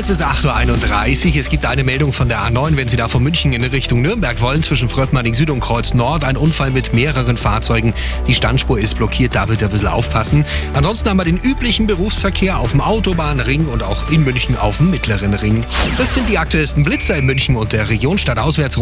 Es ist 8.31 Uhr. Es gibt eine Meldung von der A9, wenn Sie da von München in Richtung Nürnberg wollen, zwischen Fröttmanning Süd und Kreuz Nord. Ein Unfall mit mehreren Fahrzeugen. Die Standspur ist blockiert, da wird ihr ein bisschen aufpassen. Ansonsten haben wir den üblichen Berufsverkehr auf dem Autobahnring und auch in München auf dem mittleren Ring. Das sind die aktuellsten Blitzer in München und der Region. Stadtauswärts